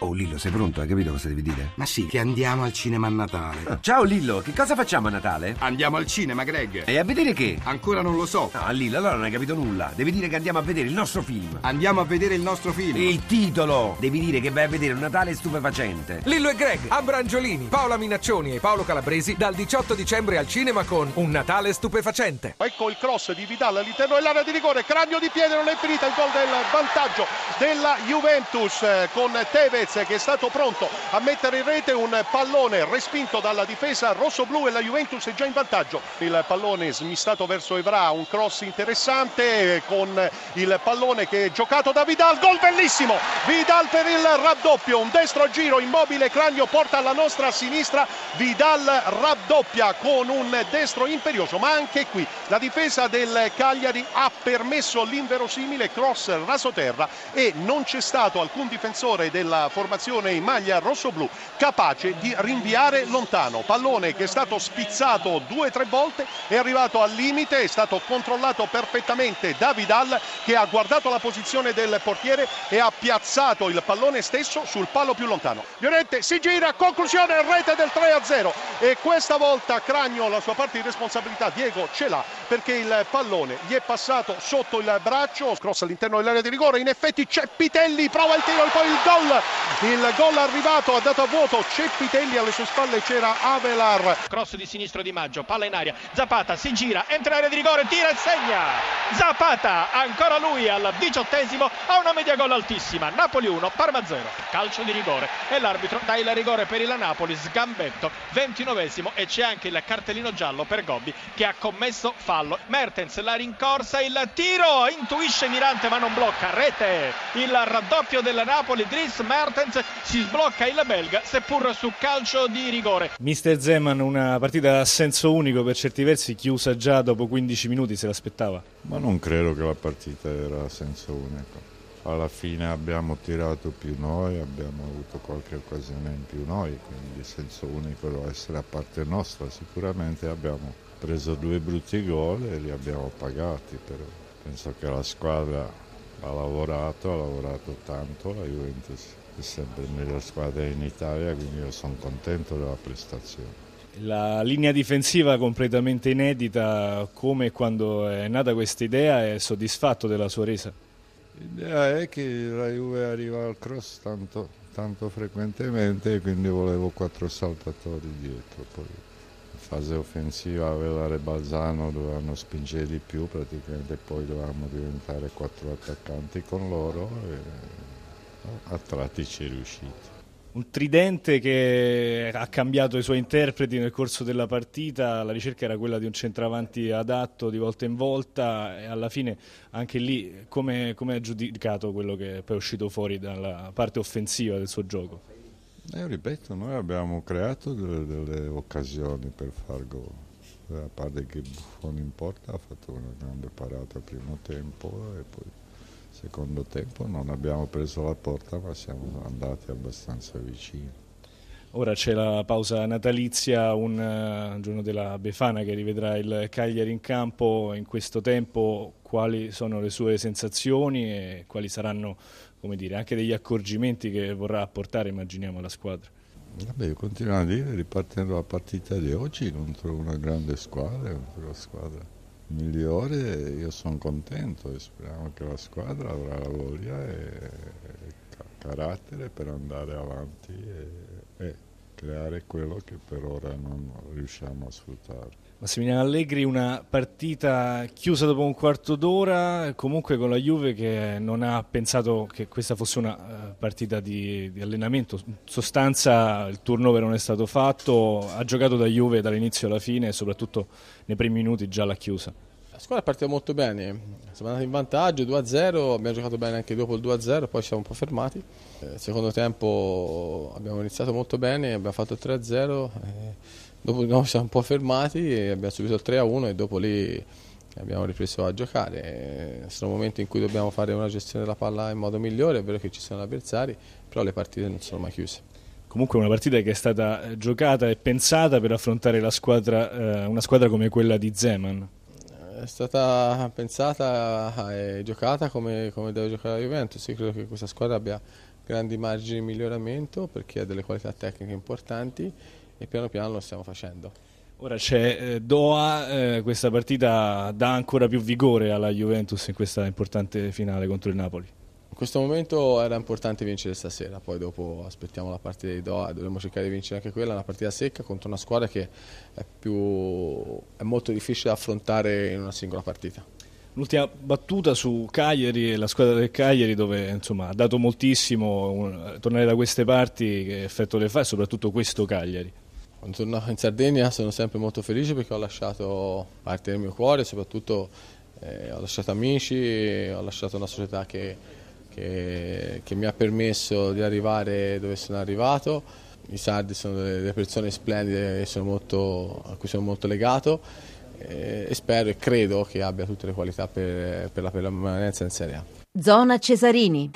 Oh Lillo, sei pronto? Hai capito cosa devi dire? Ma sì, che andiamo al cinema a Natale. Ah, ciao Lillo, che cosa facciamo a Natale? Andiamo al cinema, Greg. E a vedere che? Ancora non lo so. No, Lillo, allora non hai capito nulla. Devi dire che andiamo a vedere il nostro film. Andiamo a vedere il nostro film. Il titolo! Devi dire che vai a vedere un Natale stupefacente. Lillo e Greg, Abrangiolini, Paola Minaccioni e Paolo Calabresi dal 18 dicembre al cinema con Un Natale stupefacente. Ecco il cross di Vidal all'interno dell'area di rigore, cranio di piede, non è finita il gol del vantaggio della Juventus eh, con Tevez che è stato pronto a mettere in rete un pallone respinto dalla difesa rossoblu e la Juventus è già in vantaggio. Il pallone smistato verso Evra, un cross interessante con il pallone che è giocato da Vidal, gol bellissimo! Vidal per il raddoppio, un destro a giro immobile, Cranio porta alla nostra sinistra, Vidal raddoppia con un destro imperioso, ma anche qui la difesa del Cagliari ha permesso l'inverosimile cross rasoterra e non c'è stato alcun difensore della formazione in maglia rossoblu capace di rinviare lontano. Pallone che è stato spizzato due o tre volte, è arrivato al limite, è stato controllato perfettamente da Vidal che ha guardato la posizione del portiere e ha piazzato il pallone stesso sul palo più lontano. Llorente si gira, conclusione, rete del 3-0 e questa volta Cragno la sua parte di responsabilità, Diego ce l'ha perché il pallone gli è passato sotto il braccio, cross all'interno dell'area di rigore, in effetti c'è Pitelli, prova il tiro e poi il gol, il gol arrivato, ha dato a vuoto Ceppitelli, alle sue spalle c'era Avelar. Cross di sinistro di Maggio, palla in aria, Zapata si gira, entra in area di rigore, tira e segna. Zapata, ancora lui al diciottesimo, ha una media gol altissima. Napoli 1, Parma 0, calcio di rigore. E l'arbitro dà il rigore per il Napoli, sgambetto, ventinovesimo e c'è anche il cartellino giallo per Gobbi che ha commesso fallo. Mertens la rincorsa, il tiro, intuisce Mirante ma non blocca, rete. Il raddoppio del Napoli, Dries Mertens si sblocca il belga, seppur su calcio di rigore. Mister Zeman, una partita a senso unico per certi versi, chiusa già dopo 15 minuti, se l'aspettava? Ma non credo che la partita era a senso unico. Alla fine abbiamo tirato più noi, abbiamo avuto qualche occasione in più noi, quindi senso unico deve essere a parte nostra. Sicuramente abbiamo preso due brutti gol e li abbiamo pagati, però penso che la squadra ha lavorato, ha lavorato tanto, la Juventus è sempre nella squadra in Italia, quindi io sono contento della prestazione. La linea difensiva completamente inedita, come quando è nata questa idea, è soddisfatto della sua resa? L'idea è che la Juve arriva al cross tanto, tanto frequentemente e quindi volevo quattro saltatori dietro. Poi in fase offensiva Velare e Balzano dovevano spingere di più, praticamente poi dovevamo diventare quattro attaccanti con loro e a tratti ci è riuscito. Un tridente che ha cambiato i suoi interpreti nel corso della partita, la ricerca era quella di un centravanti adatto di volta in volta e alla fine anche lì come, come ha giudicato quello che poi è uscito fuori dalla parte offensiva del suo gioco? Eh, ripeto, noi abbiamo creato delle, delle occasioni per far gol. A parte che Buffon in porta ha fatto una grande parata al primo tempo e poi secondo tempo non abbiamo preso la porta ma siamo andati abbastanza vicini. Ora c'è la pausa natalizia, un uh, giorno della Befana che rivedrà il Cagliari in campo. In questo tempo quali sono le sue sensazioni e quali saranno dire, anche degli accorgimenti che vorrà apportare, immaginiamo, alla squadra? Vabbè, io continuo a dire, ripartendo la partita di oggi contro una grande squadra, contro una squadra migliore io sono contento e speriamo che la squadra avrà la voglia e carattere per andare avanti e, e creare quello che per ora non riusciamo a sfruttare. Massimiliano Allegri, una partita chiusa dopo un quarto d'ora, comunque con la Juve che non ha pensato che questa fosse una eh, partita di, di, allenamento, in sostanza il turnover non è stato fatto, ha giocato da Juve dall'inizio alla fine e soprattutto nei primi minuti già l'ha chiusa. La squadra è partita molto bene, siamo andati in vantaggio 2-0, abbiamo giocato bene anche dopo il 2-0, poi ci siamo un po' fermati. Eh, secondo tempo abbiamo iniziato molto bene, abbiamo fatto il 3-0. Eh, Dopo no, siamo un po' fermati e abbiamo subito il 3-1 e dopo lì abbiamo ripreso a giocare. Sono momenti in cui dobbiamo fare una gestione della palla in modo migliore, è vero che ci sono avversari, però le partite non sono mai chiuse. Comunque una partita che è stata eh, giocata e pensata per affrontare squadra, eh, una squadra come quella di Zeman. È stata pensata e giocata come, come deve giocare la Juventus. Io credo che questa squadra abbia grandi margini di miglioramento perché ha delle qualità tecniche importanti e piano piano lo stiamo facendo. Ora c'è eh, Doha, eh, questa partita dà ancora più vigore alla Juventus in questa importante finale contro il Napoli. In questo momento era importante vincere stasera, poi dopo aspettiamo la partita di Doha, dovremmo cercare di vincere anche quella, una partita secca contro una squadra che è, più, è molto difficile da affrontare in una singola partita. L'ultima battuta su Cagliari, la squadra del Cagliari dove insomma, ha dato moltissimo, tornare da queste parti che effetto le fa e soprattutto questo Cagliari. Quando torno in Sardegna sono sempre molto felice perché ho lasciato parte del mio cuore, soprattutto eh, ho lasciato amici, ho lasciato una società che, che, che, mi ha permesso di arrivare dove sono arrivato. I sardi sono delle persone splendide molto, a cui sono molto legato eh, e spero e credo che abbia tutte le qualità per, per la permanenza in Serie A. Zona Cesarini.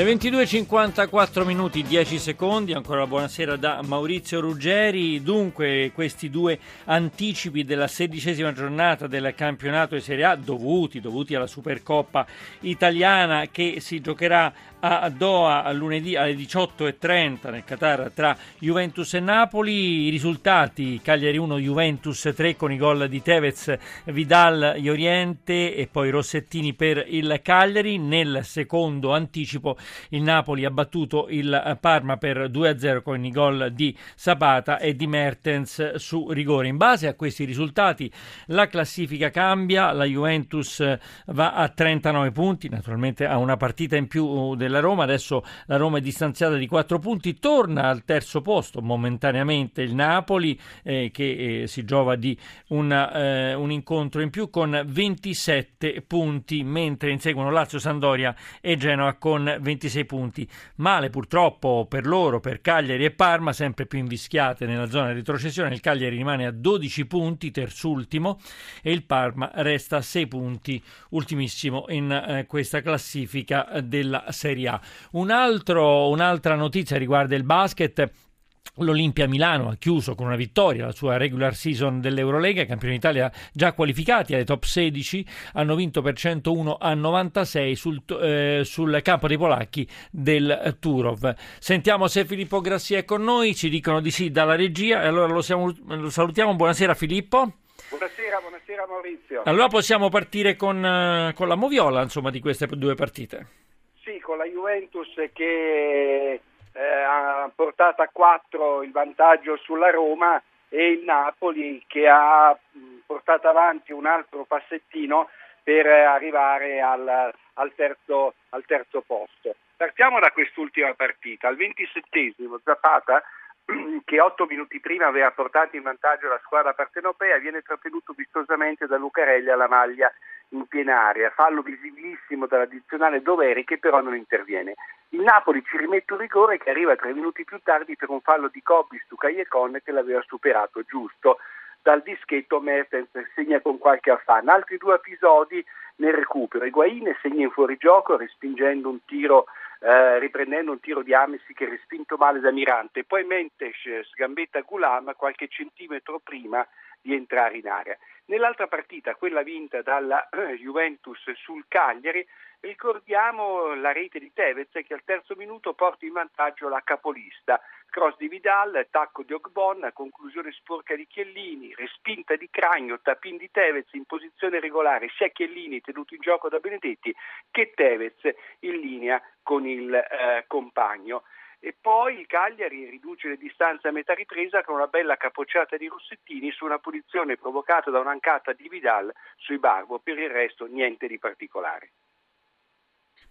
Le 22.54 minuti 10 secondi, ancora buonasera da Maurizio Ruggeri. Dunque, questi due anticipi della sedicesima giornata del campionato di Serie A, dovuti, dovuti alla Supercoppa italiana che si giocherà a Doha lunedì alle 18.30 nel Qatar tra Juventus e Napoli. I risultati: Cagliari 1, Juventus 3 con i gol di Tevez, Vidal, Ioriente e poi Rossettini per il Cagliari. Nel secondo anticipo il Napoli ha battuto il Parma per 2-0 con i gol di Zapata e di Mertens su rigore. In base a questi risultati la classifica cambia, la Juventus va a 39 punti, naturalmente ha una partita in più della Roma, adesso la Roma è distanziata di 4 punti, torna al terzo posto momentaneamente il Napoli eh, che eh, si giova di una, eh, un incontro in più con 27 punti, mentre inseguono Lazio, Sandoria e Genoa con 26 26 punti. Male purtroppo per loro, per Cagliari e Parma, sempre più invischiate nella zona retrocessione. Il Cagliari rimane a 12 punti, terzultimo, e il Parma resta a 6 punti, ultimissimo in eh, questa classifica della Serie A. Un altro, un'altra notizia riguarda il basket. L'Olimpia Milano ha chiuso con una vittoria la sua regular season dell'Eurolega, campioni d'Italia già qualificati alle top 16, hanno vinto per 101 a 96 sul, eh, sul campo dei polacchi del Turov. Sentiamo se Filippo Grassi è con noi, ci dicono di sì dalla regia e allora lo, siamo, lo salutiamo. Buonasera Filippo. Buonasera, buonasera Maurizio. Allora possiamo partire con, eh, con la moviola insomma, di queste due partite. La Juventus che eh, ha portato a 4 il vantaggio sulla Roma e il Napoli che ha portato avanti un altro passettino per arrivare al, al, terzo, al terzo posto. Partiamo da quest'ultima partita. Al 27 Zapata che otto minuti prima aveva portato in vantaggio la squadra partenopea, viene trattenuto vistosamente da Lucarelli alla maglia in piena aria, fallo visibilissimo dall'addizionale Doveri che però non interviene. Il Napoli ci rimette un rigore che arriva tre minuti più tardi per un fallo di Cobbi su Cagliacon che l'aveva superato giusto. Dal dischetto Mertens segna con qualche affanno. Altri due episodi nel recupero. Higuain segna in fuorigioco respingendo un tiro eh, riprendendo un tiro di Amesi che è respinto male da Mirante, poi Mentes sgambetta Gulam qualche centimetro prima di entrare in area. Nell'altra partita, quella vinta dalla Juventus sul Cagliari, ricordiamo la rete di Tevez che al terzo minuto porta in vantaggio la capolista. Cross di Vidal, tacco di Ogbon, conclusione sporca di Chiellini, respinta di Cragno, tapin di Tevez in posizione regolare, sia Chiellini tenuto in gioco da Benedetti che Tevez in linea con il eh, compagno e poi il Cagliari riduce le distanze a metà ripresa con una bella capocciata di Rossettini su una punizione provocata da un'ancata di Vidal sui Barbo, per il resto niente di particolare.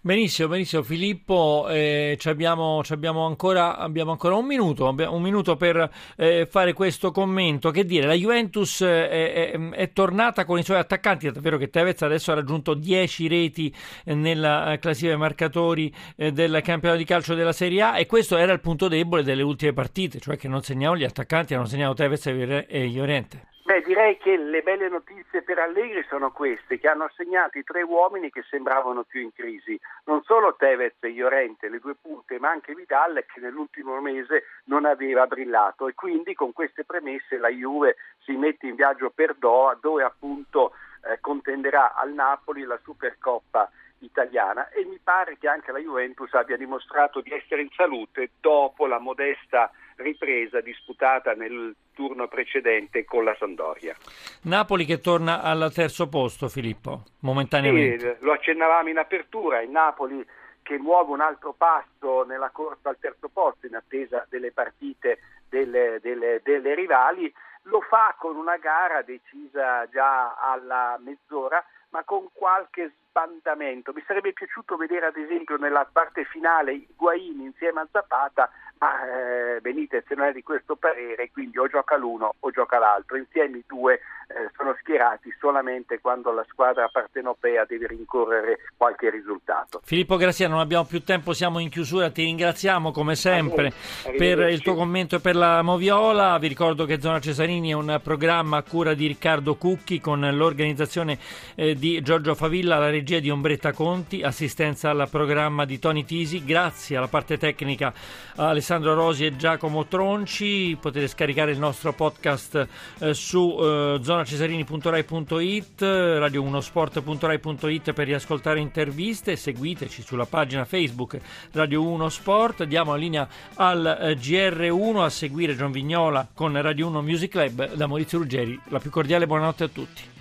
Benissimo, benissimo Filippo, eh, abbiamo, abbiamo, ancora, abbiamo, ancora, un minuto, un minuto per eh, fare questo commento. Che dire, la Juventus eh, è, tornata con i suoi attaccanti, è vero che Tevez adesso ha raggiunto 10 reti eh, nella eh, classifica dei marcatori eh, del campionato di calcio della Serie A e questo era il punto debole delle ultime partite, cioè che non segnavano gli attaccanti, hanno segnato Tevez e Llorente. Beh, direi che le belle notizie per Allegri sono queste, che hanno assegnato i tre uomini che sembravano più in crisi. Non solo Tevez e Iorente, le due punte, ma anche Vidal che nell'ultimo mese non aveva brillato e quindi con queste premesse la Juve si mette in viaggio per Doha dove appunto eh, contenderà al Napoli la Supercoppa italiana e mi pare che anche la Juventus abbia dimostrato di essere in salute dopo la modesta ripresa disputata nel turno precedente con la Sandoria. Napoli che torna al terzo posto, Filippo, momentaneamente. Sì, lo accennavamo in apertura, il Napoli che muove un altro passo nella corsa al terzo posto in attesa delle partite delle, delle, delle rivali, lo fa con una gara decisa già alla mezz'ora ma con qualche sbandamento. Mi sarebbe piaciuto vedere ad esempio nella parte finale Higuain insieme a Zapata, ma eh, Benitez non è di questo parere, quindi o gioca l'uno o gioca l'altro. Insieme i due eh, sono schierati solamente quando la squadra partenopea deve rincorrere qualche risultato. Filippo Graziano, non abbiamo più tempo, siamo in chiusura, ti ringraziamo come sempre per il tuo commento e per la Moviola. Vi ricordo che Zona Cesarini è un programma a cura di Riccardo Cucchi con l'organizzazione eh, di Giorgio Favilla, la regia di Ombretta Conti, assistenza al programma di Toni Tisi, grazie alla parte tecnica a Alessandro Rosi e Giacomo Tronci, potete scaricare il nostro podcast eh, su eh, zonacesarini.rai.it, radio1sport.rai.it per riascoltare interviste, seguiteci sulla pagina Facebook Radio 1 Sport, diamo la linea al eh, GR1 a seguire John Vignola con Radio 1 Music Club. Da Maurizio Ruggeri, la più cordiale buonanotte a tutti.